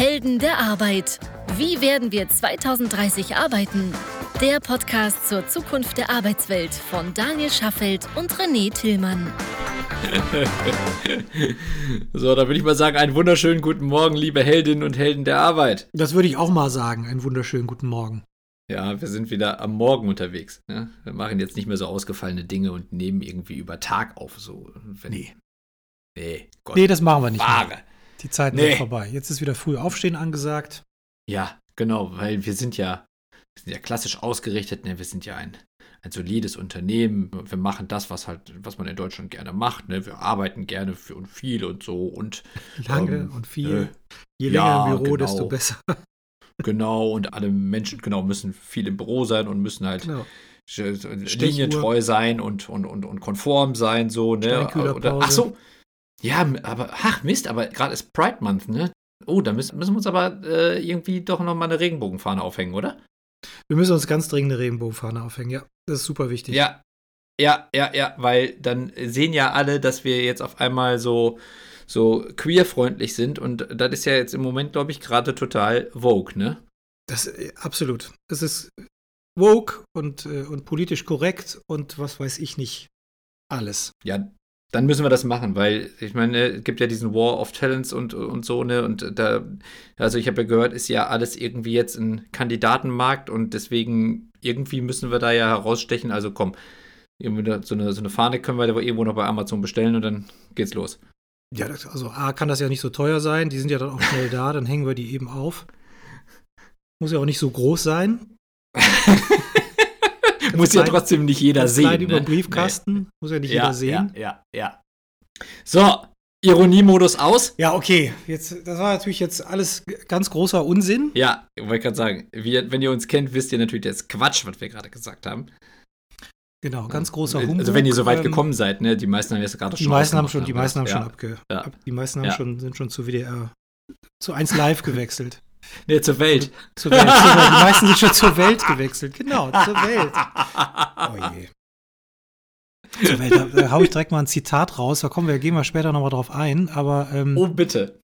Helden der Arbeit. Wie werden wir 2030 arbeiten? Der Podcast zur Zukunft der Arbeitswelt von Daniel Schaffelt und René Tillmann. so, da würde ich mal sagen, einen wunderschönen guten Morgen, liebe Heldinnen und Helden der Arbeit. Das würde ich auch mal sagen, einen wunderschönen guten Morgen. Ja, wir sind wieder am Morgen unterwegs. Ne? Wir machen jetzt nicht mehr so ausgefallene Dinge und nehmen irgendwie über Tag auf. So, wenn, nee. Nee, Gott. Nee, das machen wir nicht. Wahre. Die Zeit nee. sind vorbei. Jetzt ist wieder früh aufstehen angesagt. Ja, genau, weil wir sind ja, wir sind ja klassisch ausgerichtet. Ne? Wir sind ja ein, ein solides Unternehmen. Wir machen das, was halt, was man in Deutschland gerne macht. Ne? Wir arbeiten gerne für und viel und so und lange ähm, und viel. Äh, Je länger ja, im Büro, genau. desto besser. Genau, und alle Menschen genau müssen viel im Büro sein und müssen halt genau. linientreu sein und, und, und, und konform sein, so, ne? Oder, ach so, ja, aber, ach Mist, aber gerade ist Pride Month, ne? Oh, da müssen, müssen wir uns aber äh, irgendwie doch noch mal eine Regenbogenfahne aufhängen, oder? Wir müssen uns ganz dringend eine Regenbogenfahne aufhängen, ja. Das ist super wichtig. Ja, ja, ja, ja, weil dann sehen ja alle, dass wir jetzt auf einmal so, so queerfreundlich sind und das ist ja jetzt im Moment, glaube ich, gerade total Vogue, ne? Das, äh, absolut. Es ist woke und, äh, und politisch korrekt und was weiß ich nicht. Alles. Ja, dann müssen wir das machen, weil ich meine, es gibt ja diesen War of Talents und, und so, ne? Und da, also ich habe ja gehört, ist ja alles irgendwie jetzt ein Kandidatenmarkt und deswegen irgendwie müssen wir da ja herausstechen. Also komm, irgendwie so eine, so eine Fahne können wir da irgendwo noch bei Amazon bestellen und dann geht's los. Ja, das, also A kann das ja nicht so teuer sein, die sind ja dann auch schnell da, dann hängen wir die eben auf. Muss ja auch nicht so groß sein. muss ja trotzdem nicht jeder sehen. Kleid ne? über Briefkasten, nee. muss ja nicht ja, jeder sehen. Ja, ja, ja. So, Ironiemodus aus. Ja, okay. Jetzt, das war natürlich jetzt alles ganz großer Unsinn. Ja, ich wollte gerade sagen, wir, wenn ihr uns kennt, wisst ihr natürlich das Quatsch, was wir gerade gesagt haben. Genau, ganz großer Humbug. Also wenn ihr so weit ähm, gekommen seid, ne, die meisten haben jetzt gerade schon. Die meisten haben schon, die meisten haben ja. schon abge, ja. ab, die meisten haben ja. schon, sind schon zu WDR, zu 1 Live gewechselt. Nee, zur Welt. Zur Welt. Zur Welt. Die meisten sind schon zur Welt gewechselt. Genau, zur Welt. Oh je. Zur Welt. Da, da hau ich direkt mal ein Zitat raus. Da kommen wir, gehen wir später nochmal drauf ein. Aber. Ähm, oh, bitte.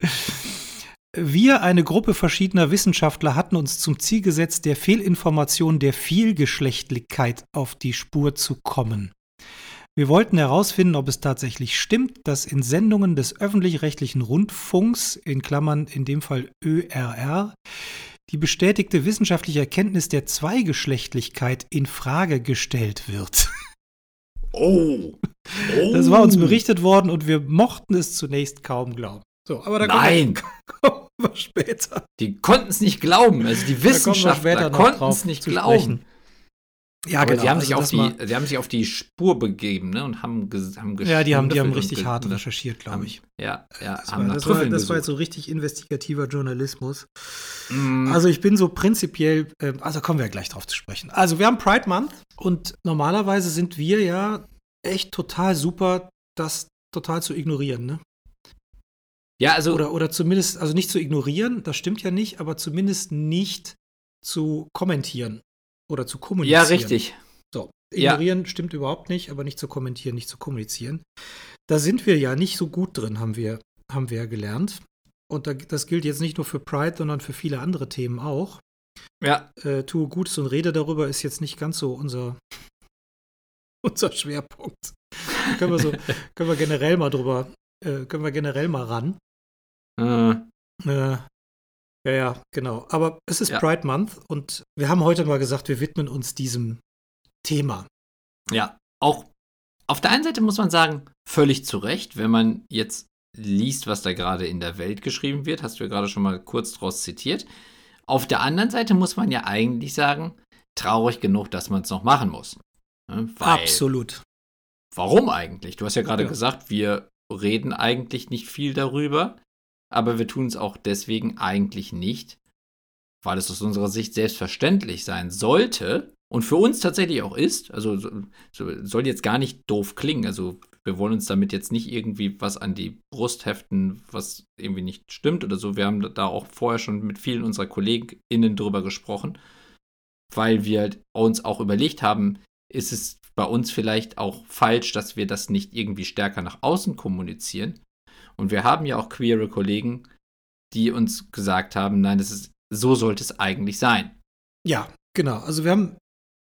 Wir, eine Gruppe verschiedener Wissenschaftler, hatten uns zum Ziel gesetzt, der Fehlinformation der Vielgeschlechtlichkeit auf die Spur zu kommen. Wir wollten herausfinden, ob es tatsächlich stimmt, dass in Sendungen des öffentlich-rechtlichen Rundfunks, in Klammern in dem Fall ÖRR, die bestätigte wissenschaftliche Erkenntnis der Zweigeschlechtlichkeit in Frage gestellt wird. Oh. oh. Das war uns berichtet worden und wir mochten es zunächst kaum glauben. So, aber da Nein. kommen wir später. Die konnten es nicht glauben. Also die Wissenschaftler konnten es nicht glauben. Ja, Aber genau. Sie haben, sich also auf die, sie haben sich auf die Spur begeben ne, und haben, haben Ja, die haben, die haben richtig hart recherchiert, glaube ich. Ja, ja. Das, war, das, war, das war, jetzt so richtig investigativer Journalismus. Mm. Also ich bin so prinzipiell, äh, also kommen wir ja gleich drauf zu sprechen. Also wir haben Pride Month und normalerweise sind wir ja echt total super, das total zu ignorieren, ne? Ja, also. Oder, oder zumindest, also nicht zu ignorieren, das stimmt ja nicht, aber zumindest nicht zu kommentieren oder zu kommunizieren. Ja, richtig. So, ignorieren ja. stimmt überhaupt nicht, aber nicht zu kommentieren, nicht zu kommunizieren. Da sind wir ja nicht so gut drin, haben wir, haben wir ja gelernt. Und da, das gilt jetzt nicht nur für Pride, sondern für viele andere Themen auch. Ja. Äh, tue Gutes und rede darüber ist jetzt nicht ganz so unser, unser Schwerpunkt. können, wir so, können wir generell mal drüber, äh, können wir generell mal ran. Mhm. Äh, ja, ja, genau. Aber es ist ja. Pride Month und wir haben heute mal gesagt, wir widmen uns diesem Thema. Ja, auch auf der einen Seite muss man sagen, völlig zu Recht, wenn man jetzt liest, was da gerade in der Welt geschrieben wird, hast du ja gerade schon mal kurz draus zitiert. Auf der anderen Seite muss man ja eigentlich sagen, traurig genug, dass man es noch machen muss. Ne? Weil, Absolut. Warum eigentlich? Du hast ja gerade ja. gesagt, wir reden eigentlich nicht viel darüber aber wir tun es auch deswegen eigentlich nicht, weil es aus unserer Sicht selbstverständlich sein sollte und für uns tatsächlich auch ist. Also soll jetzt gar nicht doof klingen. Also wir wollen uns damit jetzt nicht irgendwie was an die Brust heften, was irgendwie nicht stimmt oder so. Wir haben da auch vorher schon mit vielen unserer KollegInnen drüber gesprochen, weil wir uns auch überlegt haben, ist es bei uns vielleicht auch falsch, dass wir das nicht irgendwie stärker nach außen kommunizieren. Und wir haben ja auch queere Kollegen, die uns gesagt haben, nein, das ist, so sollte es eigentlich sein. Ja, genau. Also wir haben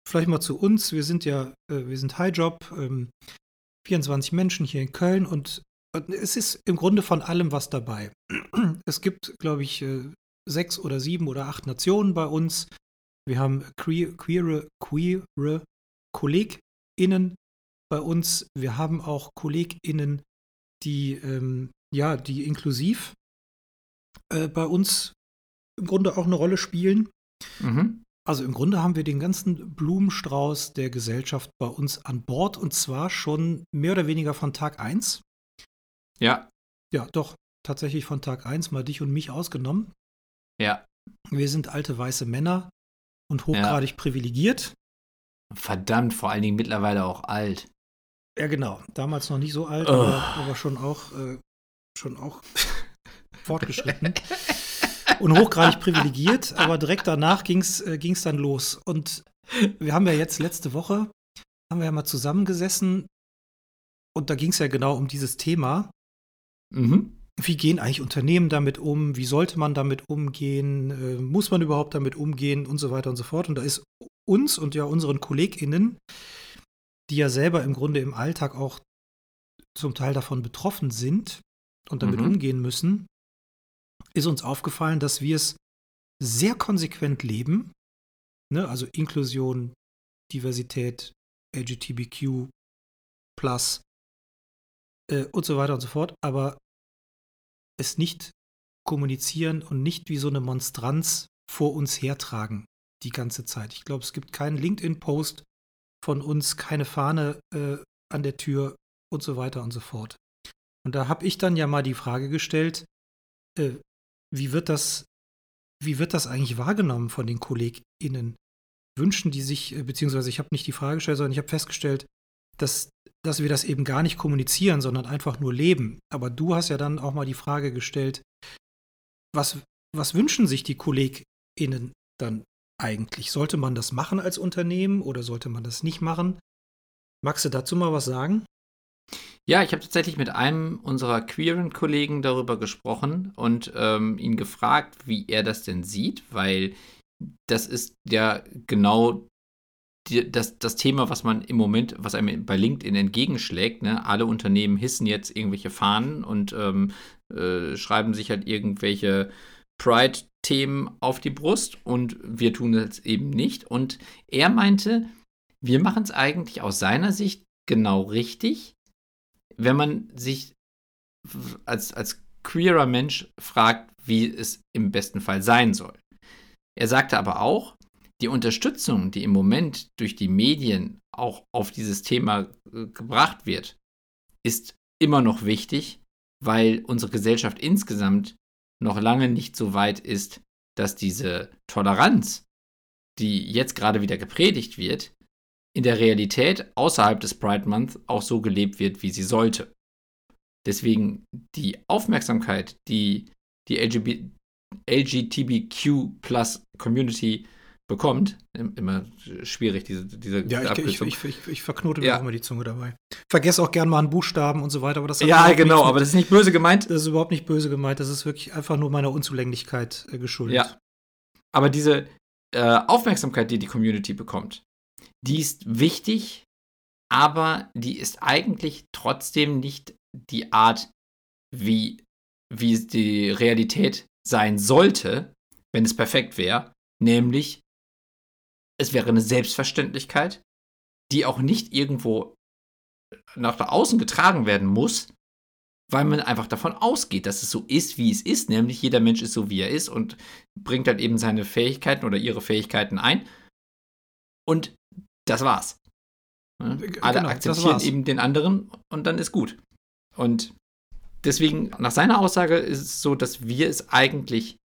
vielleicht mal zu uns, wir sind ja, äh, wir sind Highjob, ähm, 24 Menschen hier in Köln und, und, es ist im Grunde von allem was dabei. Es gibt, glaube ich, äh, sechs oder sieben oder acht Nationen bei uns. Wir haben queere, queere, queere KollegInnen bei uns. Wir haben auch KollegInnen, die, ähm, ja, die inklusiv äh, bei uns im Grunde auch eine Rolle spielen. Mhm. Also im Grunde haben wir den ganzen Blumenstrauß der Gesellschaft bei uns an Bord und zwar schon mehr oder weniger von Tag 1. Ja. Ja, doch, tatsächlich von Tag 1, mal dich und mich ausgenommen. Ja. Wir sind alte weiße Männer und hochgradig ja. privilegiert. Verdammt, vor allen Dingen mittlerweile auch alt. Ja, genau. Damals noch nicht so alt, oh. aber, aber, schon auch, äh, schon auch fortgeschritten. und hochgradig privilegiert, aber direkt danach ging es äh, dann los. Und wir haben ja jetzt letzte Woche, haben wir ja mal zusammengesessen und da ging es ja genau um dieses Thema. Mhm. Wie gehen eigentlich Unternehmen damit um? Wie sollte man damit umgehen? Äh, muss man überhaupt damit umgehen? Und so weiter und so fort. Und da ist uns und ja unseren KollegInnen, die ja selber im Grunde im Alltag auch zum Teil davon betroffen sind und damit mhm. umgehen müssen, ist uns aufgefallen, dass wir es sehr konsequent leben. Ne? Also Inklusion, Diversität, LGBTQ, Plus äh, und so weiter und so fort. Aber es nicht kommunizieren und nicht wie so eine Monstranz vor uns hertragen die ganze Zeit. Ich glaube, es gibt keinen LinkedIn-Post von uns, keine Fahne äh, an der Tür und so weiter und so fort. Und da habe ich dann ja mal die Frage gestellt, äh, wie wird das, wie wird das eigentlich wahrgenommen von den KollegInnen? Wünschen die sich, äh, beziehungsweise ich habe nicht die Frage gestellt, sondern ich habe festgestellt, dass, dass wir das eben gar nicht kommunizieren, sondern einfach nur leben. Aber du hast ja dann auch mal die Frage gestellt, was, was wünschen sich die KollegInnen dann eigentlich? Sollte man das machen als Unternehmen oder sollte man das nicht machen? Magst du dazu mal was sagen? Ja, ich habe tatsächlich mit einem unserer queeren Kollegen darüber gesprochen und ähm, ihn gefragt, wie er das denn sieht, weil das ist ja genau die, das, das Thema, was man im Moment, was einem bei LinkedIn entgegenschlägt. Ne? Alle Unternehmen hissen jetzt irgendwelche Fahnen und ähm, äh, schreiben sich halt irgendwelche Pride-Themen auf die Brust und wir tun das eben nicht. Und er meinte, wir machen es eigentlich aus seiner Sicht genau richtig, wenn man sich als, als queerer Mensch fragt, wie es im besten Fall sein soll. Er sagte aber auch, die Unterstützung, die im Moment durch die Medien auch auf dieses Thema äh, gebracht wird, ist immer noch wichtig, weil unsere Gesellschaft insgesamt noch lange nicht so weit ist, dass diese Toleranz, die jetzt gerade wieder gepredigt wird, in der Realität außerhalb des Pride Month auch so gelebt wird, wie sie sollte. Deswegen die Aufmerksamkeit, die die LGB LGBTQ Plus Community bekommt, immer schwierig, diese, diese Ja, ich, ich, ich, ich, verknote mir ja. auch immer die Zunge dabei. Vergesse auch gern mal einen Buchstaben und so weiter, aber das Ja, genau, aber das ist nicht böse gemeint. Das ist überhaupt nicht böse gemeint, das ist wirklich einfach nur meiner Unzulänglichkeit äh, geschuldet. Ja. Aber diese äh, Aufmerksamkeit, die die Community bekommt, die ist wichtig, aber die ist eigentlich trotzdem nicht die Art, wie, wie es die Realität sein sollte, wenn es perfekt wäre, nämlich es wäre eine Selbstverständlichkeit, die auch nicht irgendwo nach außen getragen werden muss, weil man einfach davon ausgeht, dass es so ist, wie es ist, nämlich jeder Mensch ist so, wie er ist und bringt dann eben seine Fähigkeiten oder ihre Fähigkeiten ein. Und das war's. Ne? Alle genau, akzeptieren eben den anderen und dann ist gut. Und deswegen, nach seiner Aussage ist es so, dass wir es eigentlich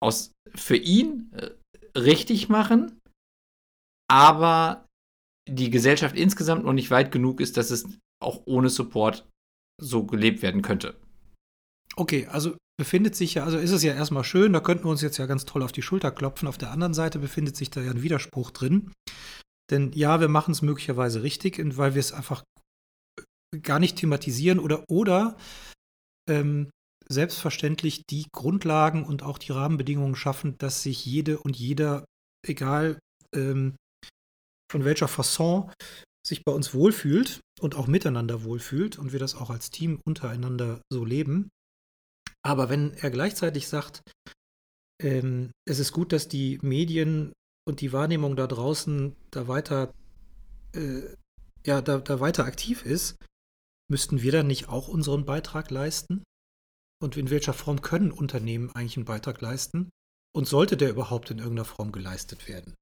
aus, für ihn äh, richtig machen, aber die Gesellschaft insgesamt noch nicht weit genug ist, dass es auch ohne Support so gelebt werden könnte. Okay, also befindet sich ja, also ist es ja erstmal schön, da könnten wir uns jetzt ja ganz toll auf die Schulter klopfen. Auf der anderen Seite befindet sich da ja ein Widerspruch drin. Denn ja, wir machen es möglicherweise richtig, weil wir es einfach gar nicht thematisieren oder, oder ähm, selbstverständlich die Grundlagen und auch die Rahmenbedingungen schaffen, dass sich jede und jeder, egal ähm, von welcher Fasson, sich bei uns wohlfühlt und auch miteinander wohlfühlt und wir das auch als Team untereinander so leben. Aber wenn er gleichzeitig sagt, ähm, es ist gut, dass die Medien und die Wahrnehmung da draußen da weiter, äh, ja, da, da weiter aktiv ist, müssten wir dann nicht auch unseren Beitrag leisten? Und in welcher Form können Unternehmen eigentlich einen Beitrag leisten? Und sollte der überhaupt in irgendeiner Form geleistet werden?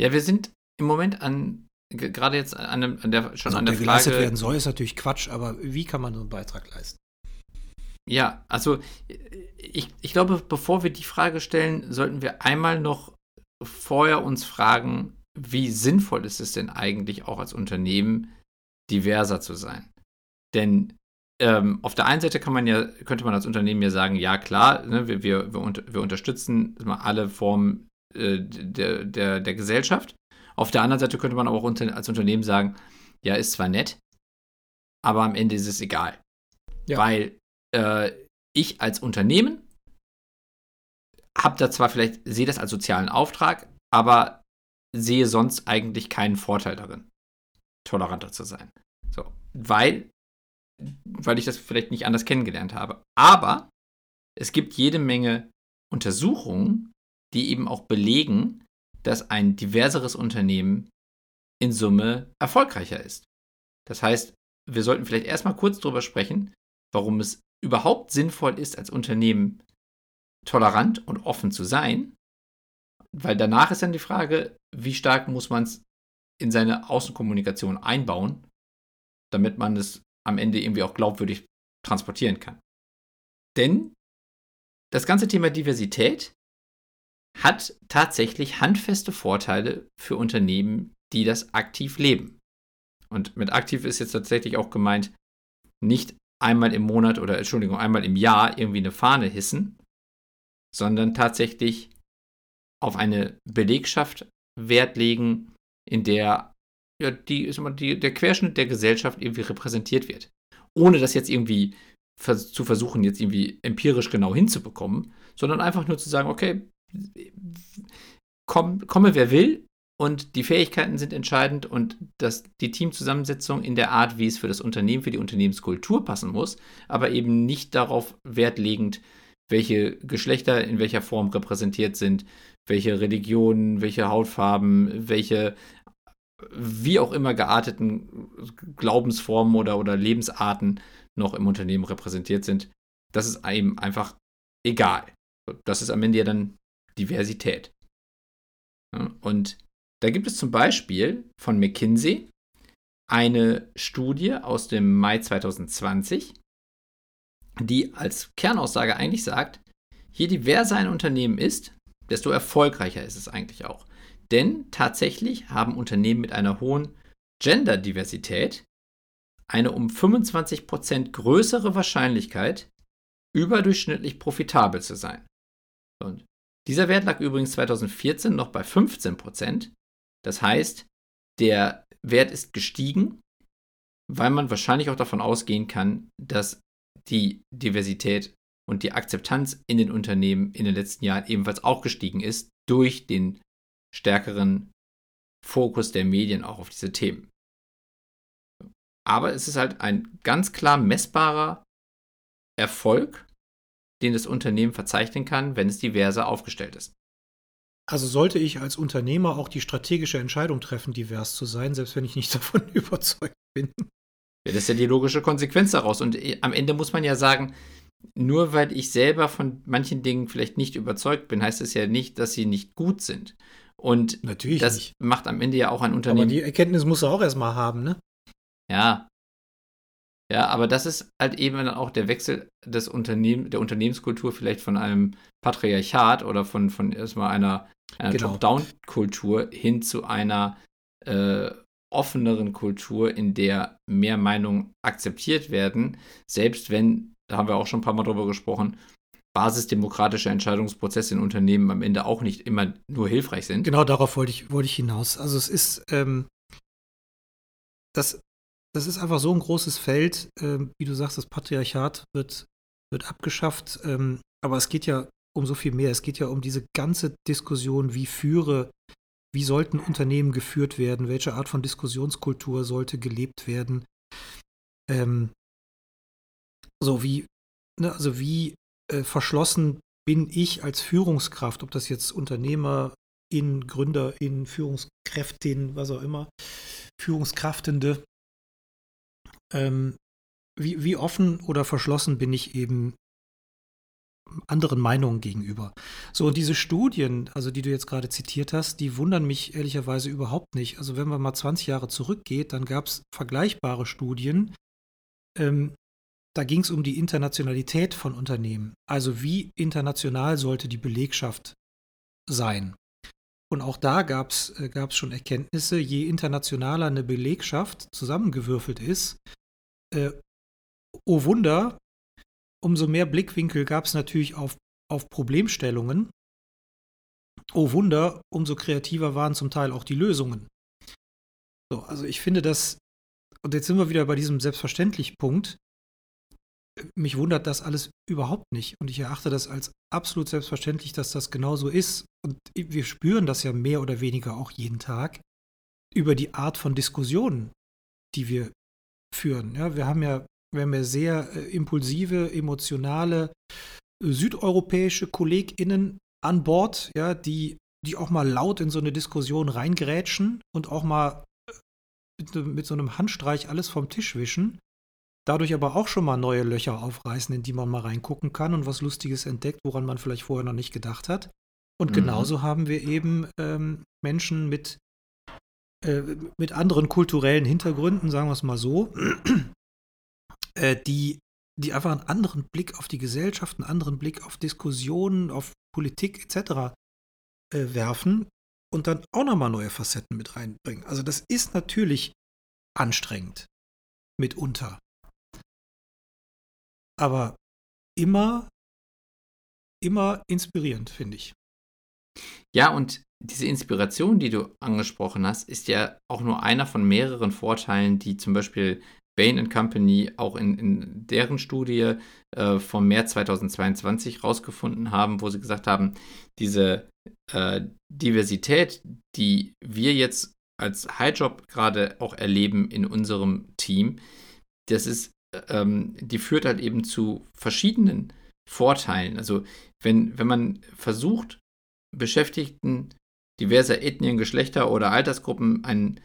Ja, wir sind im Moment an, gerade jetzt an, an der, schon also, an der, der Frage. geleistet werden soll, ist natürlich Quatsch, aber wie kann man so einen Beitrag leisten? Ja, also ich, ich glaube, bevor wir die Frage stellen, sollten wir einmal noch vorher uns fragen, wie sinnvoll ist es denn eigentlich auch als Unternehmen diverser zu sein? Denn ähm, auf der einen Seite kann man ja, könnte man als Unternehmen ja sagen, ja klar, ne, wir, wir, wir, unter, wir, unterstützen alle Formen äh, der, der, der Gesellschaft. Auf der anderen Seite könnte man aber auch unter, als Unternehmen sagen, ja, ist zwar nett, aber am Ende ist es egal. Ja. Weil äh, ich als Unternehmen habe da zwar vielleicht, sehe das als sozialen Auftrag, aber sehe sonst eigentlich keinen Vorteil darin, toleranter zu sein. So, weil weil ich das vielleicht nicht anders kennengelernt habe. Aber es gibt jede Menge Untersuchungen, die eben auch belegen, dass ein diverseres Unternehmen in Summe erfolgreicher ist. Das heißt, wir sollten vielleicht erstmal kurz darüber sprechen, warum es überhaupt sinnvoll ist, als Unternehmen tolerant und offen zu sein. Weil danach ist dann die Frage, wie stark muss man es in seine Außenkommunikation einbauen, damit man es am Ende irgendwie auch glaubwürdig transportieren kann. Denn das ganze Thema Diversität hat tatsächlich handfeste Vorteile für Unternehmen, die das aktiv leben. Und mit aktiv ist jetzt tatsächlich auch gemeint, nicht einmal im Monat oder Entschuldigung, einmal im Jahr irgendwie eine Fahne hissen, sondern tatsächlich auf eine Belegschaft Wert legen, in der ja, die, ist immer die, der Querschnitt der Gesellschaft irgendwie repräsentiert wird. Ohne das jetzt irgendwie zu versuchen, jetzt irgendwie empirisch genau hinzubekommen, sondern einfach nur zu sagen, okay, komm, komme wer will und die Fähigkeiten sind entscheidend und dass die Teamzusammensetzung in der Art, wie es für das Unternehmen, für die Unternehmenskultur passen muss, aber eben nicht darauf wertlegend, welche Geschlechter in welcher Form repräsentiert sind, welche Religionen, welche Hautfarben, welche wie auch immer gearteten Glaubensformen oder, oder Lebensarten noch im Unternehmen repräsentiert sind. Das ist einem einfach egal. Das ist am Ende ja dann Diversität. Und da gibt es zum Beispiel von McKinsey eine Studie aus dem Mai 2020, die als Kernaussage eigentlich sagt, je diverser ein Unternehmen ist, desto erfolgreicher ist es eigentlich auch. Denn tatsächlich haben Unternehmen mit einer hohen Genderdiversität eine um 25% größere Wahrscheinlichkeit, überdurchschnittlich profitabel zu sein. Und dieser Wert lag übrigens 2014 noch bei 15%. Das heißt, der Wert ist gestiegen, weil man wahrscheinlich auch davon ausgehen kann, dass die Diversität und die Akzeptanz in den Unternehmen in den letzten Jahren ebenfalls auch gestiegen ist durch den stärkeren Fokus der Medien auch auf diese Themen. Aber es ist halt ein ganz klar messbarer Erfolg, den das Unternehmen verzeichnen kann, wenn es diverser aufgestellt ist. Also sollte ich als Unternehmer auch die strategische Entscheidung treffen, divers zu sein, selbst wenn ich nicht davon überzeugt bin. Ja, das ist ja die logische Konsequenz daraus. Und äh, am Ende muss man ja sagen, nur weil ich selber von manchen Dingen vielleicht nicht überzeugt bin, heißt es ja nicht, dass sie nicht gut sind. Und Natürlich das nicht. macht am Ende ja auch ein Unternehmen. Aber die Erkenntnis muss er auch erstmal haben, ne? Ja. Ja, aber das ist halt eben dann auch der Wechsel des Unternehmen, der Unternehmenskultur vielleicht von einem Patriarchat oder von, von erstmal einer, einer genau. Top-Down-Kultur hin zu einer äh, offeneren Kultur, in der mehr Meinungen akzeptiert werden, selbst wenn, da haben wir auch schon ein paar Mal drüber gesprochen, basisdemokratische Entscheidungsprozesse in Unternehmen am Ende auch nicht immer nur hilfreich sind. Genau darauf wollte ich, wollte ich hinaus. Also es ist, ähm, das das ist einfach so ein großes Feld, äh, wie du sagst, das Patriarchat wird, wird abgeschafft. Ähm, aber es geht ja um so viel mehr. Es geht ja um diese ganze Diskussion, wie führe, wie sollten Unternehmen geführt werden, welche Art von Diskussionskultur sollte gelebt werden. Ähm, so wie, ne, also wie äh, verschlossen bin ich als Führungskraft, ob das jetzt Unternehmer, in Gründer, in Führungskräftin, was auch immer, Führungskraftende, ähm, wie, wie offen oder verschlossen bin ich eben anderen Meinungen gegenüber. So, und diese Studien, also die du jetzt gerade zitiert hast, die wundern mich ehrlicherweise überhaupt nicht. Also wenn man mal 20 Jahre zurückgeht, dann gab es vergleichbare Studien. Ähm, da ging es um die Internationalität von Unternehmen. Also wie international sollte die Belegschaft sein? Und auch da gab es äh, schon Erkenntnisse, je internationaler eine Belegschaft zusammengewürfelt ist, äh, oh Wunder, umso mehr Blickwinkel gab es natürlich auf, auf Problemstellungen. Oh Wunder, umso kreativer waren zum Teil auch die Lösungen. So, also ich finde das, und jetzt sind wir wieder bei diesem selbstverständlich Punkt, mich wundert das alles überhaupt nicht. Und ich erachte das als absolut selbstverständlich, dass das genauso ist. Und wir spüren das ja mehr oder weniger auch jeden Tag über die Art von Diskussionen, die wir führen. Ja, wir haben ja, wir haben ja sehr äh, impulsive, emotionale, äh, südeuropäische KollegInnen an Bord, ja, die, die auch mal laut in so eine Diskussion reingrätschen und auch mal äh, mit, mit so einem Handstreich alles vom Tisch wischen dadurch aber auch schon mal neue Löcher aufreißen, in die man mal reingucken kann und was Lustiges entdeckt, woran man vielleicht vorher noch nicht gedacht hat. Und mhm. genauso haben wir eben ähm, Menschen mit, äh, mit anderen kulturellen Hintergründen, sagen wir es mal so, äh, die, die einfach einen anderen Blick auf die Gesellschaft, einen anderen Blick auf Diskussionen, auf Politik etc. Äh, werfen und dann auch nochmal neue Facetten mit reinbringen. Also das ist natürlich anstrengend mitunter aber immer, immer inspirierend, finde ich. Ja, und diese Inspiration, die du angesprochen hast, ist ja auch nur einer von mehreren Vorteilen, die zum Beispiel Bain Company auch in, in deren Studie äh, vom März 2022 rausgefunden haben, wo sie gesagt haben, diese äh, Diversität, die wir jetzt als Highjob gerade auch erleben in unserem Team, das ist ähm, die führt halt eben zu verschiedenen Vorteilen. Also wenn, wenn man versucht, Beschäftigten diverser Ethnien, Geschlechter oder Altersgruppen ein,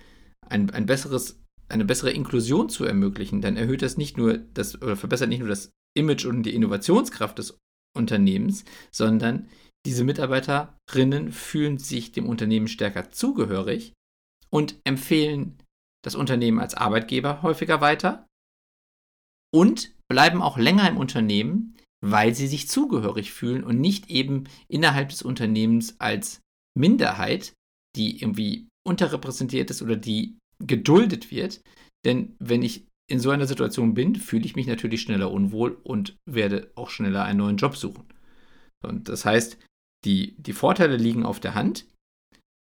ein, ein besseres, eine bessere Inklusion zu ermöglichen, dann erhöht das nicht nur das oder verbessert nicht nur das Image und die Innovationskraft des Unternehmens, sondern diese Mitarbeiterinnen fühlen sich dem Unternehmen stärker zugehörig und empfehlen das Unternehmen als Arbeitgeber häufiger weiter und bleiben auch länger im Unternehmen, weil sie sich zugehörig fühlen und nicht eben innerhalb des Unternehmens als Minderheit, die irgendwie unterrepräsentiert ist oder die geduldet wird. Denn wenn ich in so einer Situation bin, fühle ich mich natürlich schneller unwohl und werde auch schneller einen neuen Job suchen. Und das heißt, die, die Vorteile liegen auf der Hand.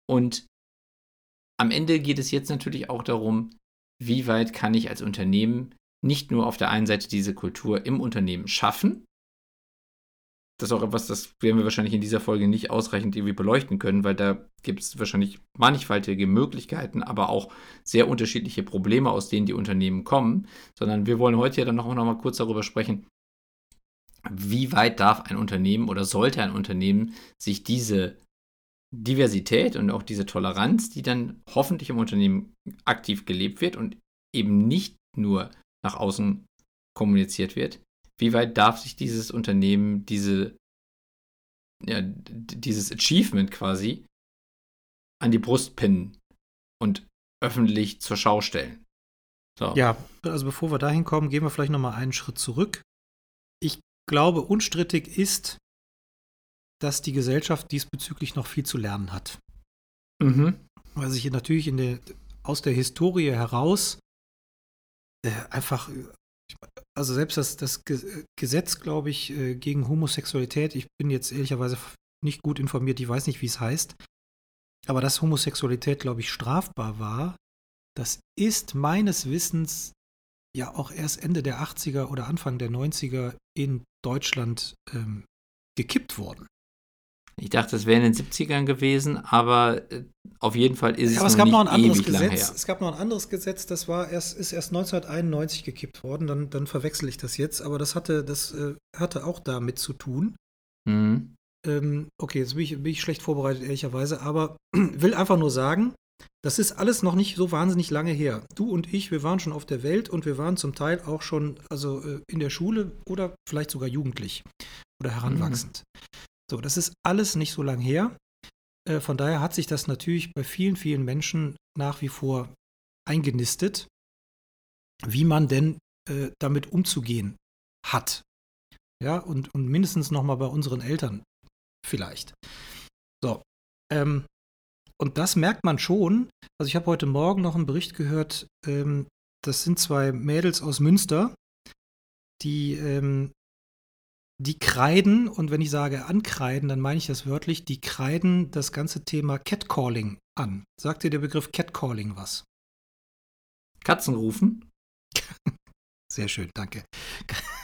Und am Ende geht es jetzt natürlich auch darum, wie weit kann ich als Unternehmen nicht nur auf der einen Seite diese Kultur im Unternehmen schaffen. Das ist auch etwas, das werden wir wahrscheinlich in dieser Folge nicht ausreichend irgendwie beleuchten können, weil da gibt es wahrscheinlich mannigfaltige Möglichkeiten, aber auch sehr unterschiedliche Probleme, aus denen die Unternehmen kommen, sondern wir wollen heute ja dann noch, noch mal kurz darüber sprechen, wie weit darf ein Unternehmen oder sollte ein Unternehmen sich diese Diversität und auch diese Toleranz, die dann hoffentlich im Unternehmen aktiv gelebt wird und eben nicht nur nach außen kommuniziert wird. Wie weit darf sich dieses Unternehmen diese, ja, dieses Achievement quasi an die Brust pinnen und öffentlich zur Schau stellen? So. Ja, also bevor wir dahin kommen, gehen wir vielleicht noch mal einen Schritt zurück. Ich glaube, unstrittig ist, dass die Gesellschaft diesbezüglich noch viel zu lernen hat. Mhm. Weil sich natürlich in der, aus der Historie heraus äh, einfach, also selbst das, das Gesetz, glaube ich, äh, gegen Homosexualität, ich bin jetzt ehrlicherweise nicht gut informiert, ich weiß nicht, wie es heißt, aber dass Homosexualität, glaube ich, strafbar war, das ist meines Wissens ja auch erst Ende der 80er oder Anfang der 90er in Deutschland ähm, gekippt worden. Ich dachte, es wäre in den 70ern gewesen, aber äh, auf jeden Fall ist ja, es aber es gab nicht noch ein anderes Gesetz. Es gab noch ein anderes Gesetz, das war erst, ist erst 1991 gekippt worden. Dann, dann verwechsel ich das jetzt, aber das hatte, das äh, hatte auch damit zu tun. Mhm. Ähm, okay, jetzt bin ich, bin ich schlecht vorbereitet, ehrlicherweise, aber will einfach nur sagen, das ist alles noch nicht so wahnsinnig lange her. Du und ich, wir waren schon auf der Welt und wir waren zum Teil auch schon also äh, in der Schule oder vielleicht sogar jugendlich oder heranwachsend. So, das ist alles nicht so lang her. Äh, von daher hat sich das natürlich bei vielen, vielen Menschen nach wie vor eingenistet, wie man denn äh, damit umzugehen hat. Ja, und, und mindestens noch mal bei unseren Eltern vielleicht. So, ähm, und das merkt man schon. Also ich habe heute Morgen noch einen Bericht gehört, ähm, das sind zwei Mädels aus Münster, die, ähm, die kreiden, und wenn ich sage ankreiden, dann meine ich das wörtlich, die kreiden das ganze Thema Catcalling an. Sagt dir der Begriff Catcalling was? Katzen rufen? Sehr schön, danke.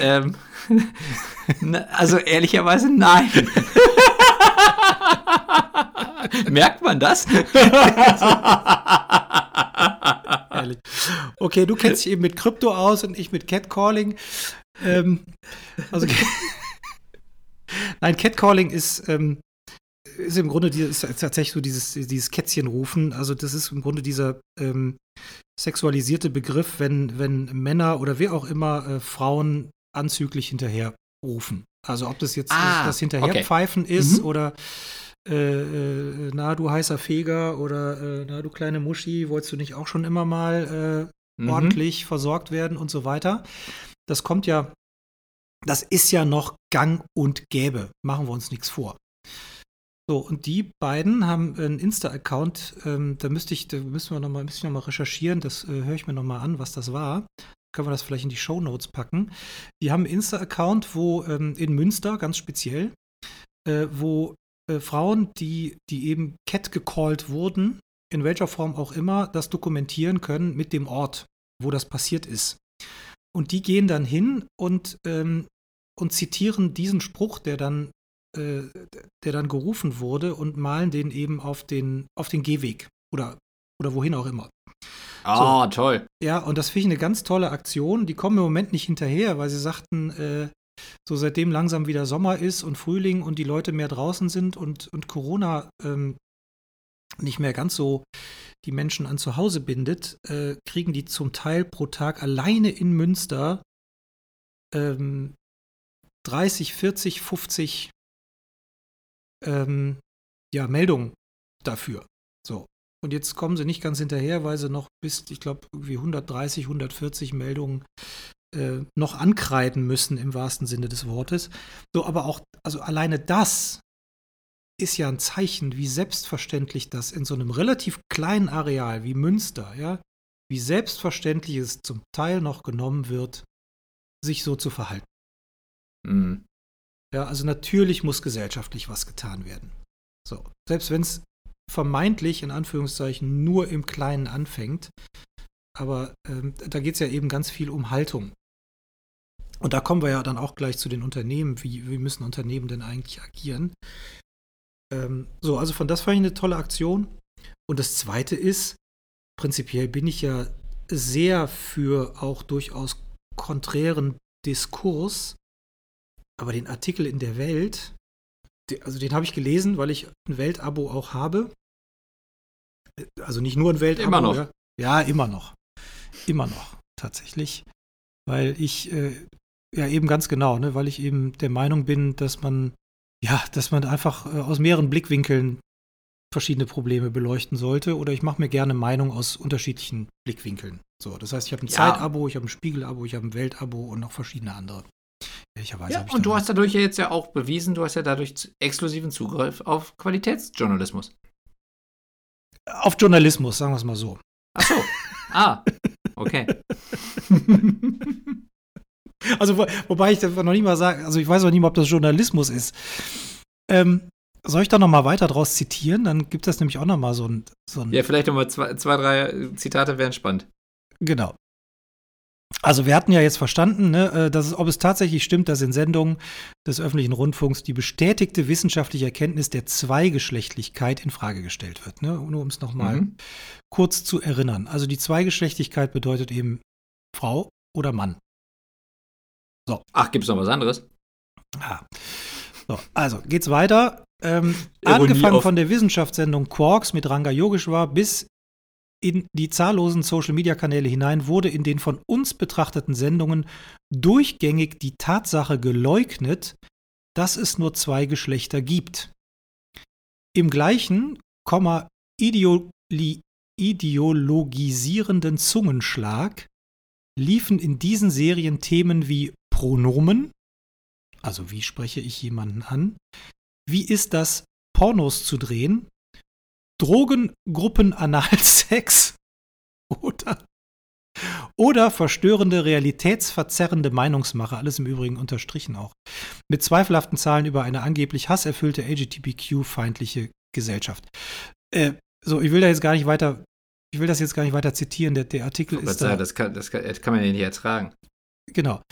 Ähm, also ehrlicherweise nein. Merkt man das? Ehrlich. Okay, du kennst dich eben mit Krypto aus und ich mit Catcalling. Ähm, also, Nein, Catcalling ist, ähm, ist im Grunde die, ist tatsächlich so dieses, dieses Kätzchenrufen. Also, das ist im Grunde dieser ähm, sexualisierte Begriff, wenn, wenn Männer oder wer auch immer äh, Frauen anzüglich hinterher rufen. Also, ob das jetzt Ah, das Hinterherpfeifen ist Mhm. oder äh, äh, na, du heißer Feger oder äh, na, du kleine Muschi, wolltest du nicht auch schon immer mal äh, Mhm. ordentlich versorgt werden und so weiter. Das kommt ja, das ist ja noch gang und gäbe. Machen wir uns nichts vor. So, und die beiden haben einen Insta-Account, ähm, da müsste ich, da müssen wir noch mal ein bisschen noch mal recherchieren, das äh, höre ich mir noch mal an, was das war. Können wir das vielleicht in die Show Notes packen. Die haben einen Insta-Account, wo ähm, in Münster ganz speziell, äh, wo äh, Frauen, die, die eben Cat gecallt wurden, in welcher Form auch immer, das dokumentieren können mit dem Ort, wo das passiert ist. Und die gehen dann hin und, ähm, und zitieren diesen Spruch, der dann, äh, der dann gerufen wurde und malen den eben auf den, auf den Gehweg oder, oder wohin auch immer. Oh, toll. Ja, und das finde ich eine ganz tolle Aktion. Die kommen im Moment nicht hinterher, weil sie sagten, äh, so seitdem langsam wieder Sommer ist und Frühling und die Leute mehr draußen sind und, und Corona ähm, nicht mehr ganz so die Menschen an zu Hause bindet, äh, kriegen die zum Teil pro Tag alleine in Münster ähm, 30, 40, 50 ähm, ja, Meldungen dafür. So. Und jetzt kommen sie nicht ganz hinterher, weil sie noch bis, ich glaube, irgendwie 130, 140 Meldungen äh, noch ankreiden müssen im wahrsten Sinne des Wortes. So, aber auch, also alleine das ist ja ein Zeichen, wie selbstverständlich das in so einem relativ kleinen Areal wie Münster, ja, wie selbstverständlich es zum Teil noch genommen wird, sich so zu verhalten. Mhm. Ja, also natürlich muss gesellschaftlich was getan werden. So, selbst wenn es vermeintlich in Anführungszeichen nur im Kleinen anfängt, aber ähm, da geht es ja eben ganz viel um Haltung. Und da kommen wir ja dann auch gleich zu den Unternehmen. Wie, wie müssen Unternehmen denn eigentlich agieren? Ähm, so, also von das fand ich eine tolle Aktion. Und das Zweite ist, prinzipiell bin ich ja sehr für auch durchaus konträren Diskurs, aber den Artikel in der Welt, also den habe ich gelesen, weil ich ein Weltabo auch habe. Also nicht nur ein Weltabo. Immer noch. Ja, ja immer noch. Immer noch, tatsächlich. Weil ich, äh, ja eben ganz genau, ne, weil ich eben der Meinung bin, dass man, ja, dass man einfach äh, aus mehreren Blickwinkeln verschiedene Probleme beleuchten sollte. Oder ich mache mir gerne Meinung aus unterschiedlichen Blickwinkeln. So, das heißt, ich habe ein Ja. Zeitabo, ich habe ein Spiegelabo, ich habe ein Weltabo und noch verschiedene andere. Ehrlicherweise Ja, und du hast dadurch ja jetzt ja auch bewiesen, du hast ja dadurch exklusiven Zugriff auf Qualitätsjournalismus. Auf Journalismus, sagen wir es mal so. Ach so. ah, okay. Also, wo, wobei ich das noch nicht mal sage, also ich weiß noch nicht mal, ob das Journalismus ist. Ähm, soll ich da noch mal weiter draus zitieren? Dann gibt das nämlich auch noch mal so ein, so ein Ja, vielleicht noch mal zwei, zwei, drei Zitate wären spannend. Genau. Also wir hatten ja jetzt verstanden, ne, äh, dass es, ob es tatsächlich stimmt, dass in Sendungen des öffentlichen Rundfunks die bestätigte wissenschaftliche Erkenntnis der Zweigeschlechtlichkeit in Frage gestellt wird. Ne? Nur um es nochmal Mhm. kurz zu erinnern. Also die Zweigeschlechtlichkeit bedeutet eben Frau oder Mann. Ach, gibt es noch was anderes? Ah. So, also geht's weiter. Ähm, angefangen von der Wissenschaftssendung Quarks mit Ranga Yogeshwar bis in die zahllosen Social-Media-Kanäle hinein wurde in den von uns betrachteten Sendungen durchgängig die Tatsache geleugnet, dass es nur zwei Geschlechter gibt. Im gleichen, Komma, ideologisierenden Zungenschlag liefen in diesen Serien Themen wie Pronomen, also wie spreche ich jemanden an, wie ist das, Pornos zu drehen, Drogengruppen Analsex oder, oder verstörende, realitätsverzerrende Meinungsmache, alles im Übrigen unterstrichen auch, mit zweifelhaften Zahlen über eine angeblich hasserfüllte LGBTQ-feindliche Gesellschaft. Äh, so, ich will da jetzt gar nicht weiter, ich will das jetzt gar nicht weiter zitieren, der, der Artikel ist da, das, kann, das, kann, das kann man ja nicht ertragen. Genau.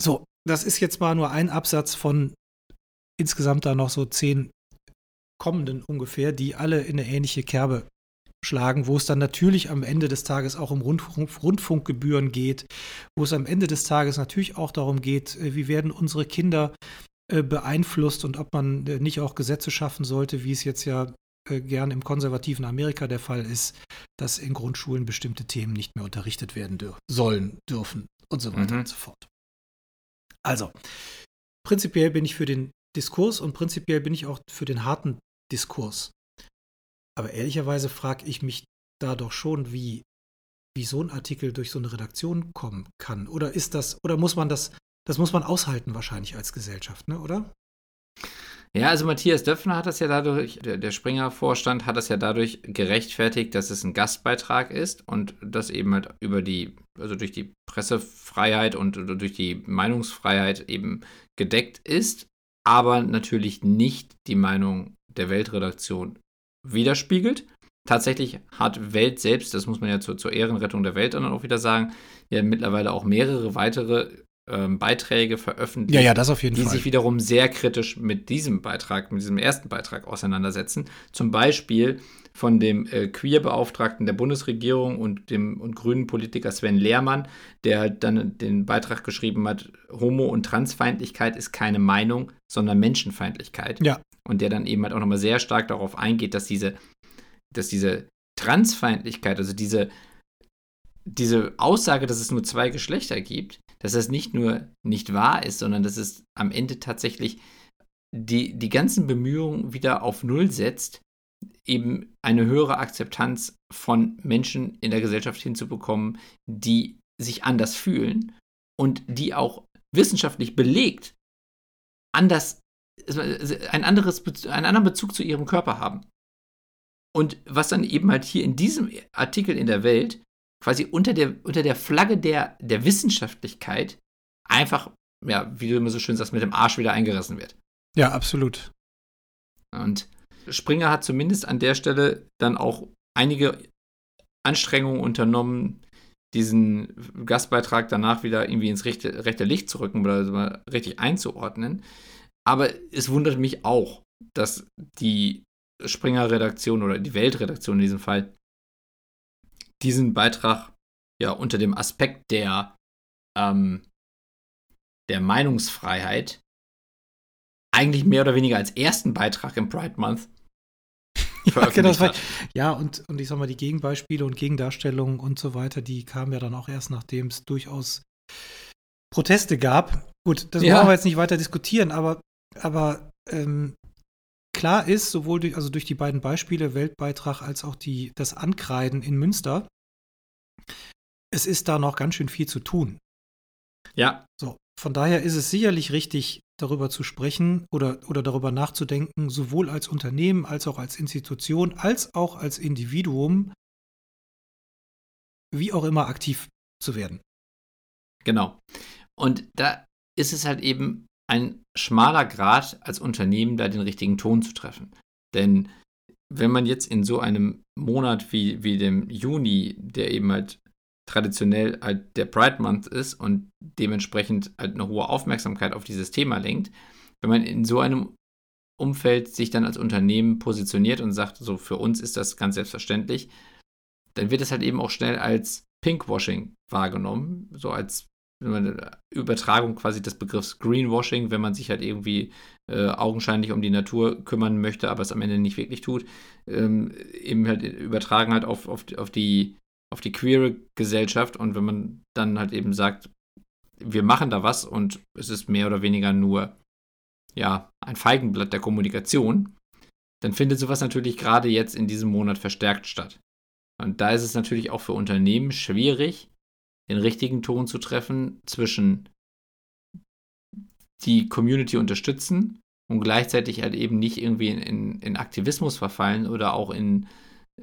So, das ist jetzt mal nur ein Absatz von insgesamt da noch so zehn kommenden ungefähr, die alle in eine ähnliche Kerbe schlagen, wo es dann natürlich am Ende des Tages auch um Rundfunk, Rundfunkgebühren geht, wo es am Ende des Tages natürlich auch darum geht, äh, wie werden unsere Kinder äh, beeinflusst und ob man äh, nicht auch Gesetze schaffen sollte, wie es jetzt ja gern im konservativen Amerika der Fall ist, dass in Grundschulen bestimmte Themen nicht mehr unterrichtet werden dür sollen, dürfen und so weiter Mhm. und so fort. Also, prinzipiell bin ich für den Diskurs und prinzipiell bin ich auch für den harten Diskurs. Aber ehrlicherweise frage ich mich da doch schon, wie, wie so ein Artikel durch so eine Redaktion kommen kann. Oder ist das, oder muss man das, das muss man aushalten wahrscheinlich als Gesellschaft, ne, oder? Ja, also Matthias Döpfner hat das ja dadurch, der, Springer-Vorstand hat das ja dadurch gerechtfertigt, dass es ein Gastbeitrag ist und das eben halt über die, also durch die Pressefreiheit und durch die Meinungsfreiheit eben gedeckt ist, aber natürlich nicht die Meinung der Weltredaktion widerspiegelt. Tatsächlich hat Welt selbst, das muss man ja zur, zur Ehrenrettung der Welt dann auch wieder sagen, ja mittlerweile auch mehrere weitere ähm, Beiträge veröffentlicht Ja, ja, das auf jeden die Fall. sich wiederum sehr kritisch mit diesem Beitrag, mit diesem ersten Beitrag auseinandersetzen. Zum Beispiel von dem äh, Queer-Beauftragten der Bundesregierung und dem und grünen Politiker Sven Lehrmann, der halt dann den Beitrag geschrieben hat, Homo- und Transfeindlichkeit ist keine Meinung, sondern Menschenfeindlichkeit. Ja. Und der dann eben halt auch nochmal sehr stark darauf eingeht, dass diese, dass diese Transfeindlichkeit, also diese, diese Aussage, dass es nur zwei Geschlechter gibt, dass das nicht nur nicht wahr ist, sondern dass es am Ende tatsächlich die, die ganzen Bemühungen wieder auf Null setzt, eben eine höhere Akzeptanz von Menschen in der Gesellschaft hinzubekommen, die sich anders fühlen und die auch wissenschaftlich belegt anders, ein anderes, einen anderen Bezug zu ihrem Körper haben. Und was dann eben halt hier in diesem Artikel in der Welt quasi unter der, unter der Flagge der, der Wissenschaftlichkeit einfach, ja, wie du immer so schön sagst, mit dem Arsch wieder eingerissen wird. Ja, absolut. Und Springer hat zumindest an der Stelle dann auch einige Anstrengungen unternommen, diesen Gastbeitrag danach wieder irgendwie ins rechte, rechte Licht zu rücken oder so mal richtig einzuordnen. Aber es wundert mich auch, dass die Springer-Redaktion oder die Weltredaktion in diesem Fall diesen Beitrag ja unter dem Aspekt der, ähm, der Meinungsfreiheit eigentlich mehr oder weniger als ersten Beitrag im Pride Month Ja, genau, war, ja und, und ich sag mal, die Gegenbeispiele und Gegendarstellungen und so weiter, die kamen ja dann auch erst, nachdem es durchaus Proteste gab. Gut, das Ja. wollen wir jetzt nicht weiter diskutieren, aber, aber ähm, klar ist, sowohl durch, also durch die beiden Beispiele, Weltbeitrag als auch die, das Ankreiden in Münster, es ist da noch ganz schön viel zu tun. Ja, So, von daher ist es sicherlich richtig, darüber zu sprechen oder, oder darüber nachzudenken, sowohl als Unternehmen als auch als Institution, als auch als Individuum, wie auch immer aktiv zu werden. genau. Und da ist es halt eben ein schmaler Grad als Unternehmen, da den richtigen Ton zu treffen. Denn wenn man jetzt in so einem Monat wie, wie dem Juni, der eben halt traditionell halt der Pride Month ist und dementsprechend halt eine hohe Aufmerksamkeit auf dieses Thema lenkt, wenn man in so einem Umfeld sich dann als Unternehmen positioniert und sagt, so für uns ist das ganz selbstverständlich, dann wird es halt eben auch schnell als Pinkwashing wahrgenommen, so als Übertragung quasi des Begriffs Greenwashing, wenn man sich halt irgendwie äh, augenscheinlich um die Natur kümmern möchte, aber es am Ende nicht wirklich tut, ähm, eben halt übertragen halt auf, auf, auf die auf die queere Gesellschaft und wenn man dann halt eben sagt, wir machen da was und es ist mehr oder weniger nur ja, ein Feigenblatt der Kommunikation, dann findet sowas natürlich gerade jetzt in diesem Monat verstärkt statt. Und da ist es natürlich auch für Unternehmen schwierig, den richtigen Ton zu treffen zwischen die Community unterstützen und gleichzeitig halt eben nicht irgendwie in, in, in Aktivismus verfallen oder auch in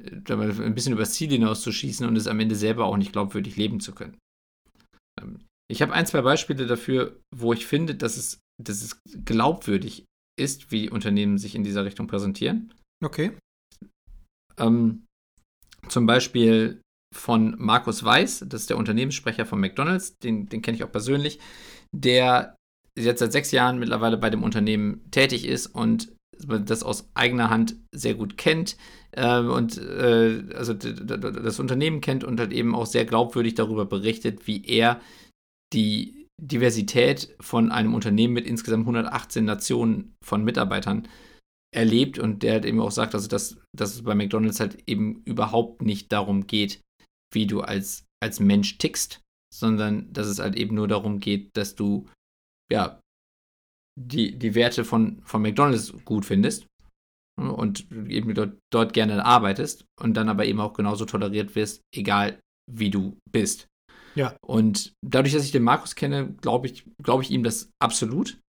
äh, ein bisschen übers Ziel hinauszuschießen und es am Ende selber auch nicht glaubwürdig leben zu können. Ähm, ich habe ein, zwei Beispiele dafür, wo ich finde, dass es, dass es glaubwürdig ist, wie Unternehmen sich in dieser Richtung präsentieren. Okay. Ähm, zum Beispiel von Markus Weiß, das ist der Unternehmenssprecher von McDonalds, den, den kenne ich auch persönlich, der jetzt seit sechs Jahren mittlerweile bei dem Unternehmen tätig ist und das aus eigener Hand sehr gut kennt äh, und äh, also das Unternehmen kennt und halt eben auch sehr glaubwürdig darüber berichtet, wie er die Diversität von einem Unternehmen mit insgesamt 118 Nationen von Mitarbeitern erlebt und der halt eben auch sagt, also dass, dass es bei McDonalds halt eben überhaupt nicht darum geht, wie du als, als Mensch tickst, sondern dass es halt eben nur darum geht, dass du ja die, die Werte von, von McDonalds gut findest und eben dort, dort gerne arbeitest und dann aber eben auch genauso toleriert wirst, egal wie du bist. Ja. Und dadurch, dass ich den Markus kenne, glaube ich, glaube ich ihm das absolut.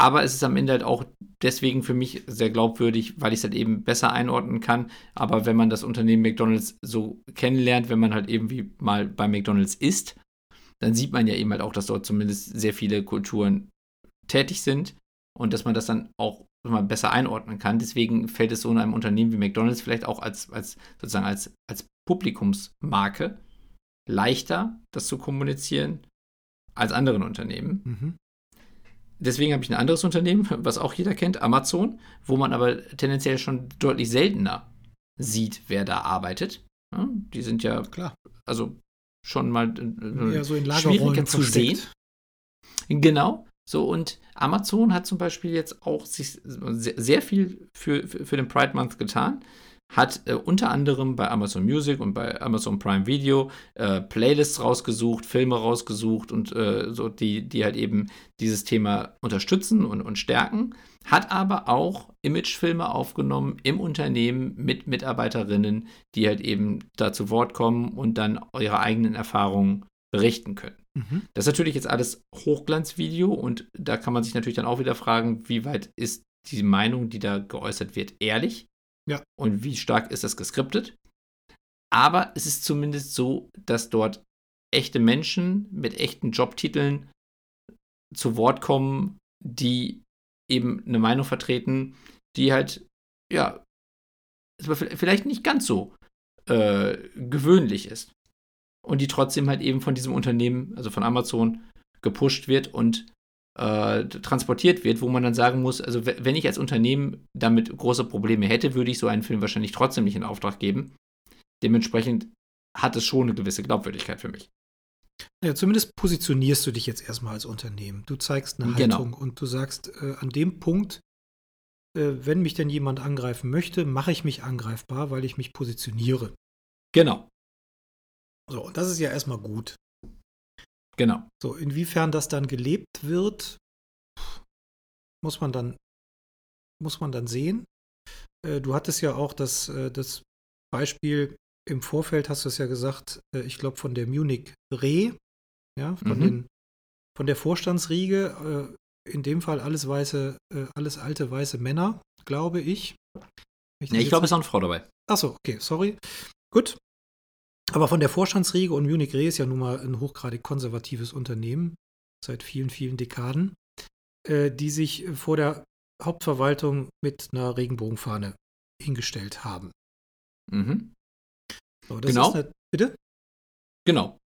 Aber es ist am Ende halt auch deswegen für mich sehr glaubwürdig, weil ich es halt eben besser einordnen kann. Aber wenn man das Unternehmen McDonalds so kennenlernt, wenn man halt irgendwie mal bei McDonalds ist, dann sieht man ja eben halt auch, dass dort zumindest sehr viele Kulturen tätig sind und dass man das dann auch mal besser einordnen kann. Deswegen fällt es so in einem Unternehmen wie McDonalds vielleicht auch als, als sozusagen als, als Publikumsmarke leichter, das zu kommunizieren als anderen Unternehmen. Mhm. Deswegen habe ich ein anderes Unternehmen, was auch jeder kennt, Amazon, wo man aber tendenziell schon deutlich seltener sieht, wer da arbeitet. Ja, die sind ja klar, also schon mal äh, ja, so schwieriger zu sehen. Genau. So, und Amazon hat zum Beispiel jetzt auch sich sehr viel für, für, für den Pride Month getan hat äh, unter anderem bei Amazon Music und bei Amazon Prime Video äh, Playlists rausgesucht, Filme rausgesucht und äh, so, die, die halt eben dieses Thema unterstützen und, und stärken. Hat aber auch Imagefilme aufgenommen im Unternehmen mit Mitarbeiterinnen, die halt eben da zu Wort kommen und dann ihre eigenen Erfahrungen berichten können. Mhm. Das ist natürlich jetzt alles Hochglanzvideo und da kann man sich natürlich dann auch wieder fragen, wie weit ist die Meinung, die da geäußert wird, ehrlich? Ja. Und wie stark ist das geskriptet? Aber es ist zumindest so, dass dort echte Menschen mit echten Jobtiteln zu Wort kommen, die eben eine Meinung vertreten, die halt, ja, vielleicht nicht ganz so äh, gewöhnlich ist. Und die trotzdem halt eben von diesem Unternehmen, also von Amazon, gepusht wird und äh, transportiert wird, wo man dann sagen muss, also wenn ich als Unternehmen damit große Probleme hätte, würde ich so einen Film wahrscheinlich trotzdem nicht in Auftrag geben. Dementsprechend hat es schon eine gewisse Glaubwürdigkeit für mich. Ja, zumindest positionierst du dich jetzt erstmal als Unternehmen. Du zeigst eine genau. Haltung und du sagst, äh, an dem Punkt, äh, wenn mich denn jemand angreifen möchte, mache ich mich angreifbar, weil ich mich positioniere. Genau. So, und das ist ja erstmal gut. Genau. So, inwiefern das dann gelebt wird, muss man dann, muss man dann sehen. Äh, du hattest ja auch das, äh, das Beispiel im Vorfeld, hast du es ja gesagt, äh, ich glaube von der Munich Re, ja, von, mhm. den, von der Vorstandsriege, in dem Fall alles weiße, alles alte weiße Männer, glaube ich. Ich, nee, ich glaube, es ist auch eine Frau dabei. Achso, okay, sorry. Gut, aber von der Vorstandsriege und Munich Re ist ja nun mal ein hochgradig konservatives Unternehmen seit vielen, vielen Dekaden. äh, die sich vor der Hauptverwaltung mit einer Regenbogenfahne hingestellt haben. Mhm. So, Genau. Eine, bitte? Genau.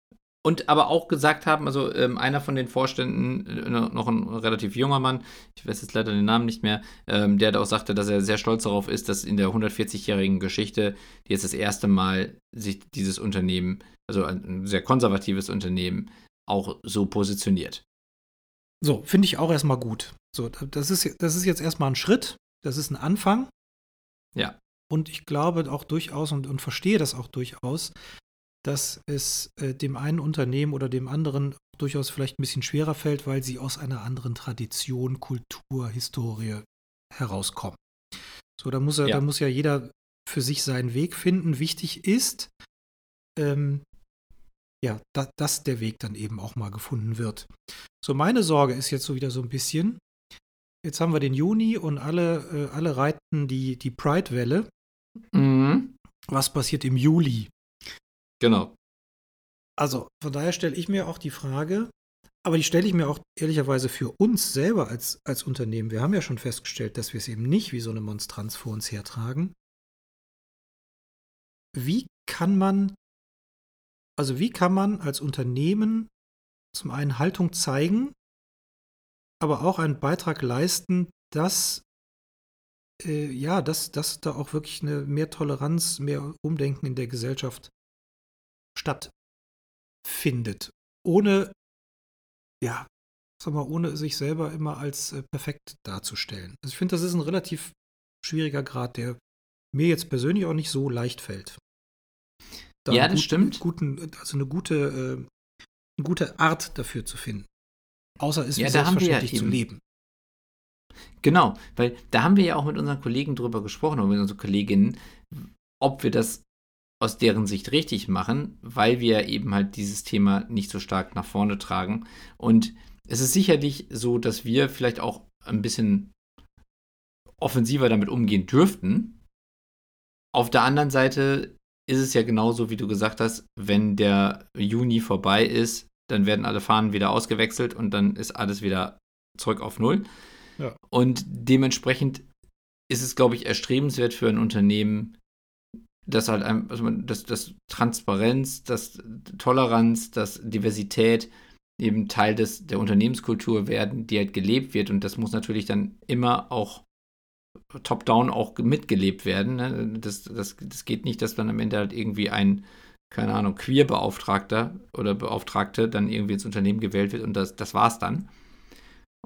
Und aber auch gesagt haben, also ähm, einer von den Vorständen, äh, noch ein relativ junger Mann, ich weiß jetzt leider den Namen nicht mehr, ähm, der auch sagte, dass er sehr stolz darauf ist, dass in der 140-jährigen Geschichte jetzt das erste Mal sich dieses Unternehmen, also ein sehr konservatives Unternehmen, auch so positioniert. So, finde ich auch erstmal gut. So, das ist, das ist jetzt erstmal ein Schritt, das ist ein Anfang. Ja. Und ich glaube auch durchaus und, und verstehe das auch durchaus, dass es äh, dem einen Unternehmen oder dem anderen durchaus vielleicht ein bisschen schwerer fällt, weil sie aus einer anderen Tradition, Kultur, Historie herauskommen. So, da muss, er, Ja. da muss ja jeder für sich seinen Weg finden. Wichtig ist, ähm, ja, da, dass der Weg dann eben auch mal gefunden wird. So, meine Sorge ist jetzt so wieder so ein bisschen, jetzt haben wir den Juni und alle, äh, alle reiten die, die Pride-Welle. Mhm. Was passiert im Juli? Genau. Also von daher stelle ich mir auch die Frage, aber die stelle ich mir auch ehrlicherweise für uns selber als, als Unternehmen. Wir haben ja schon festgestellt, dass wir es eben nicht wie so eine Monstranz vor uns hertragen. Wie kann man, also wie kann man als Unternehmen zum einen Haltung zeigen, aber auch einen Beitrag leisten, dass äh, ja, dass, dass da auch wirklich eine mehr Toleranz, mehr Umdenken in der Gesellschaft stattfindet. Ohne, ja, sag mal, ohne sich selber immer als äh, perfekt darzustellen. Also ich finde, das ist ein relativ schwieriger Grad, der mir jetzt persönlich auch nicht so leicht fällt. Da Ja, das stimmt. Guten, also eine gute, äh, eine gute Art dafür zu finden. Außer es Ja, haben wir ja selbstverständlich zu eben- leben. Genau, weil da haben wir ja auch mit unseren Kollegen drüber gesprochen, oder mit unseren Kolleginnen, ob wir das aus deren Sicht richtig machen, weil wir eben halt dieses Thema nicht so stark nach vorne tragen. Und es ist sicherlich so, dass wir vielleicht auch ein bisschen offensiver damit umgehen dürften. Auf der anderen Seite ist es ja genauso, wie du gesagt hast, wenn der Juni vorbei ist, dann werden alle Fahnen wieder ausgewechselt und dann ist alles wieder zurück auf Null. Ja. Und dementsprechend ist es, glaube ich, erstrebenswert für ein Unternehmen, dass halt also dass, dass Transparenz, dass Toleranz, dass Diversität eben Teil des, der Unternehmenskultur werden, die halt gelebt wird. Und das muss natürlich dann immer auch top-down auch mitgelebt werden. Ne? Das, das, das geht nicht, dass dann am Ende halt irgendwie ein, keine Ahnung, Queer-Beauftragter oder Beauftragte dann irgendwie ins Unternehmen gewählt wird und das, das war's dann.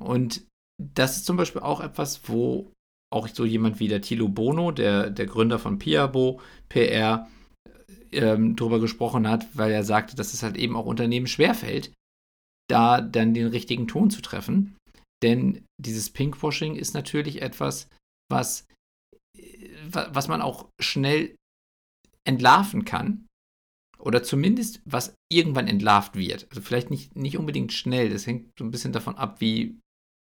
Und das ist zum Beispiel auch etwas, wo auch so jemand wie der Thilo Bono, der, der Gründer von Piabo PR, ähm, drüber gesprochen hat, weil er sagte, dass es halt eben auch Unternehmen schwerfällt, da dann den richtigen Ton zu treffen. Denn dieses Pinkwashing ist natürlich etwas, was, wa- was man auch schnell entlarven kann. Oder zumindest, was irgendwann entlarvt wird. Also vielleicht nicht, nicht unbedingt schnell. Das hängt so ein bisschen davon ab, wie,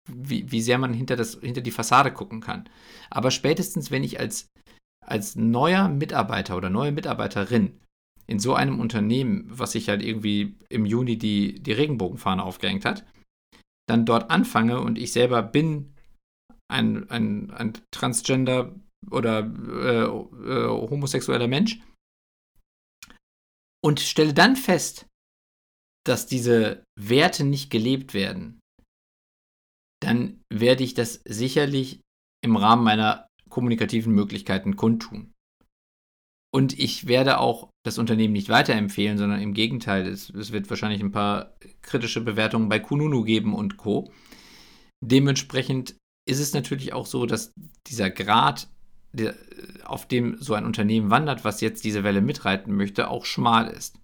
wie, wie sehr man hinter, das, hinter die Fassade gucken kann. Aber spätestens, wenn ich als, als neuer Mitarbeiter oder neue Mitarbeiterin in so einem Unternehmen, was sich halt irgendwie im Juni die, die Regenbogenfahne aufgehängt hat, dann dort anfange und ich selber bin ein, ein, ein Transgender oder äh, äh, homosexueller Mensch und stelle dann fest, dass diese Werte nicht gelebt werden, dann werde ich das sicherlich im Rahmen meiner kommunikativen Möglichkeiten kundtun. Und ich werde auch das Unternehmen nicht weiterempfehlen, sondern im Gegenteil, es, es wird wahrscheinlich ein paar kritische Bewertungen bei Kununu geben und Co. Dementsprechend ist es natürlich auch so, dass dieser Grad, der, auf dem so ein Unternehmen wandert, was jetzt diese Welle mitreiten möchte, auch schmal ist.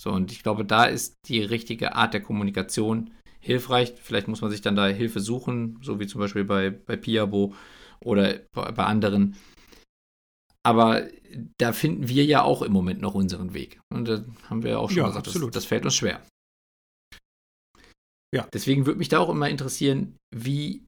So, und ich glaube, da ist die richtige Art der Kommunikation hilfreich. Vielleicht muss man sich dann da Hilfe suchen, so wie zum Beispiel bei, bei Piabo oder bei, bei anderen. Aber da finden wir ja auch im Moment noch unseren Weg. Und da haben wir ja auch schon Ja, gesagt, das, das fällt uns schwer. Ja. Deswegen würde mich da auch immer interessieren, wie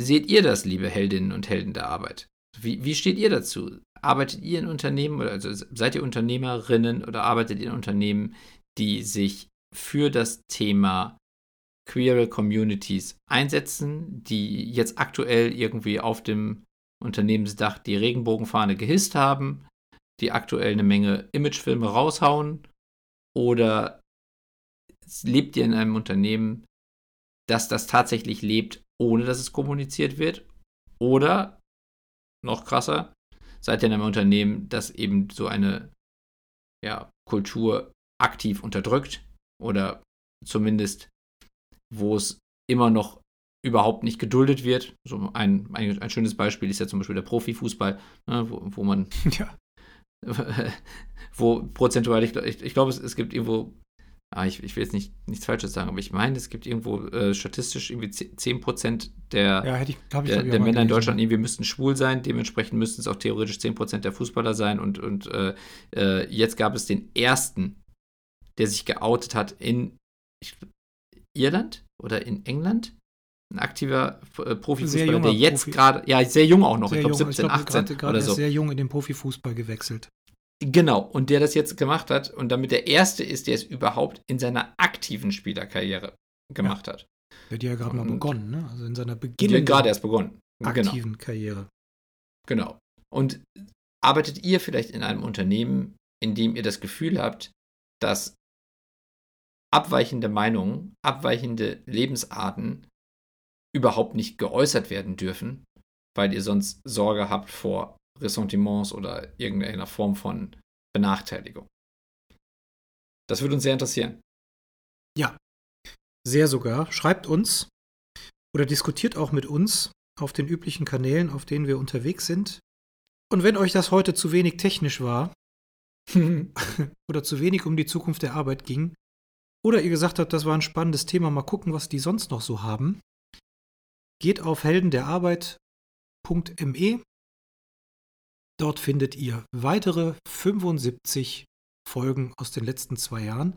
seht ihr das, liebe Heldinnen und Helden der Arbeit? Wie, wie steht ihr dazu? Arbeitet ihr in Unternehmen oder also seid ihr Unternehmerinnen oder arbeitet ihr in Unternehmen, die sich für das Thema queere Communities einsetzen, die jetzt aktuell irgendwie auf dem Unternehmensdach die Regenbogenfahne gehisst haben, die aktuell eine Menge Imagefilme raushauen? Oder lebt ihr in einem Unternehmen, das das tatsächlich lebt, ohne dass es kommuniziert wird? Oder, noch krasser, seid ihr in einem Unternehmen, das eben so eine ja, Kultur aktiv unterdrückt oder zumindest, wo es immer noch überhaupt nicht geduldet wird. So ein, ein, ein schönes Beispiel ist ja zum Beispiel der Profifußball, ne, wo, wo man ja. wo prozentual, ich, ich, ich glaube, es, es gibt irgendwo ah, ich, ich will jetzt nicht, nichts Falsches sagen, aber ich meine, es gibt irgendwo äh, statistisch irgendwie 10% der, ja, ich, der, der Männer in Deutschland irgendwie müssten schwul sein, dementsprechend müssten es auch theoretisch 10% der Fußballer sein und, und äh, äh, jetzt gab es den ersten, der sich geoutet hat in ich, Irland oder in England. Ein aktiver äh, Profifußballer, der jetzt gerade, ja, sehr jung auch noch, sehr ich glaube 17, ich glaub, 18 grad, grad oder so. sehr jung in den Profifußball gewechselt. Genau, und der das jetzt gemacht hat und damit der Erste ist, der es überhaupt in seiner aktiven Spielerkarriere gemacht ja. hat. Der hat ja gerade mal begonnen, ne? Also in seiner beginnenden gerade erst begonnen. Genau. aktiven genau. Karriere. Genau. Und arbeitet ihr vielleicht in einem Unternehmen, in dem ihr das Gefühl habt, dass abweichende Meinungen, abweichende Lebensarten überhaupt nicht geäußert werden dürfen, weil ihr sonst Sorge habt vor Ressentiments oder irgendeiner Form von Benachteiligung. Das würde uns sehr interessieren. Ja, sehr sogar. Schreibt uns oder diskutiert auch mit uns auf den üblichen Kanälen, auf denen wir unterwegs sind. Und wenn euch das heute zu wenig technisch war oder zu wenig um die Zukunft der Arbeit ging, oder ihr gesagt habt, das war ein spannendes Thema, mal gucken, was die sonst noch so haben, geht auf heldenderarbeit.me Dort findet ihr weitere 75 Folgen aus den letzten zwei Jahren.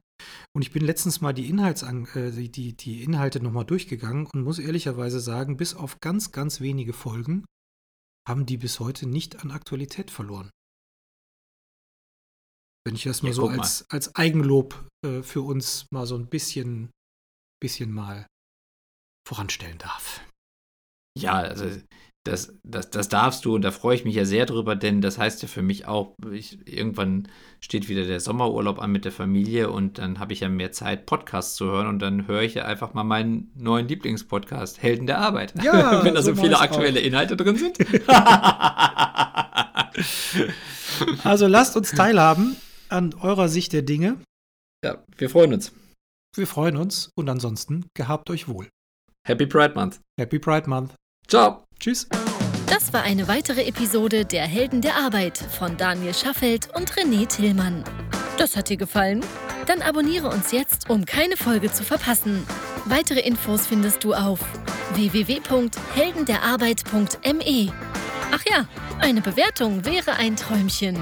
Und ich bin letztens mal die, Inhaltsan äh, die, die Inhalte nochmal durchgegangen und muss ehrlicherweise sagen, bis auf ganz, ganz wenige Folgen haben die bis heute nicht an Aktualität verloren. Wenn ich das mal ja, so als, mal. als Eigenlob äh, für uns mal so ein bisschen, bisschen mal voranstellen darf. Ja, also das, das, das darfst du und da freue ich mich ja sehr drüber, denn das heißt ja für mich auch, ich, irgendwann steht wieder der Sommerurlaub an mit der Familie und dann habe ich ja mehr Zeit, Podcasts zu hören und dann höre ich ja einfach mal meinen neuen Lieblingspodcast, Helden der Arbeit. Ja, wenn da so, so viele aktuelle auch. Inhalte drin sind. also lasst uns teilhaben an eurer Sicht der Dinge. Ja, wir freuen uns. Wir freuen uns und ansonsten gehabt euch wohl. Happy Pride Month. Happy Pride Month. Ciao. Tschüss. Das war eine weitere Episode der Helden der Arbeit von Daniel Schaffelt und René Tillmann. Das hat dir gefallen? Dann abonniere uns jetzt, um keine Folge zu verpassen. Weitere Infos findest du auf www.heldenderarbeit.me. Ach ja, eine Bewertung wäre ein Träumchen.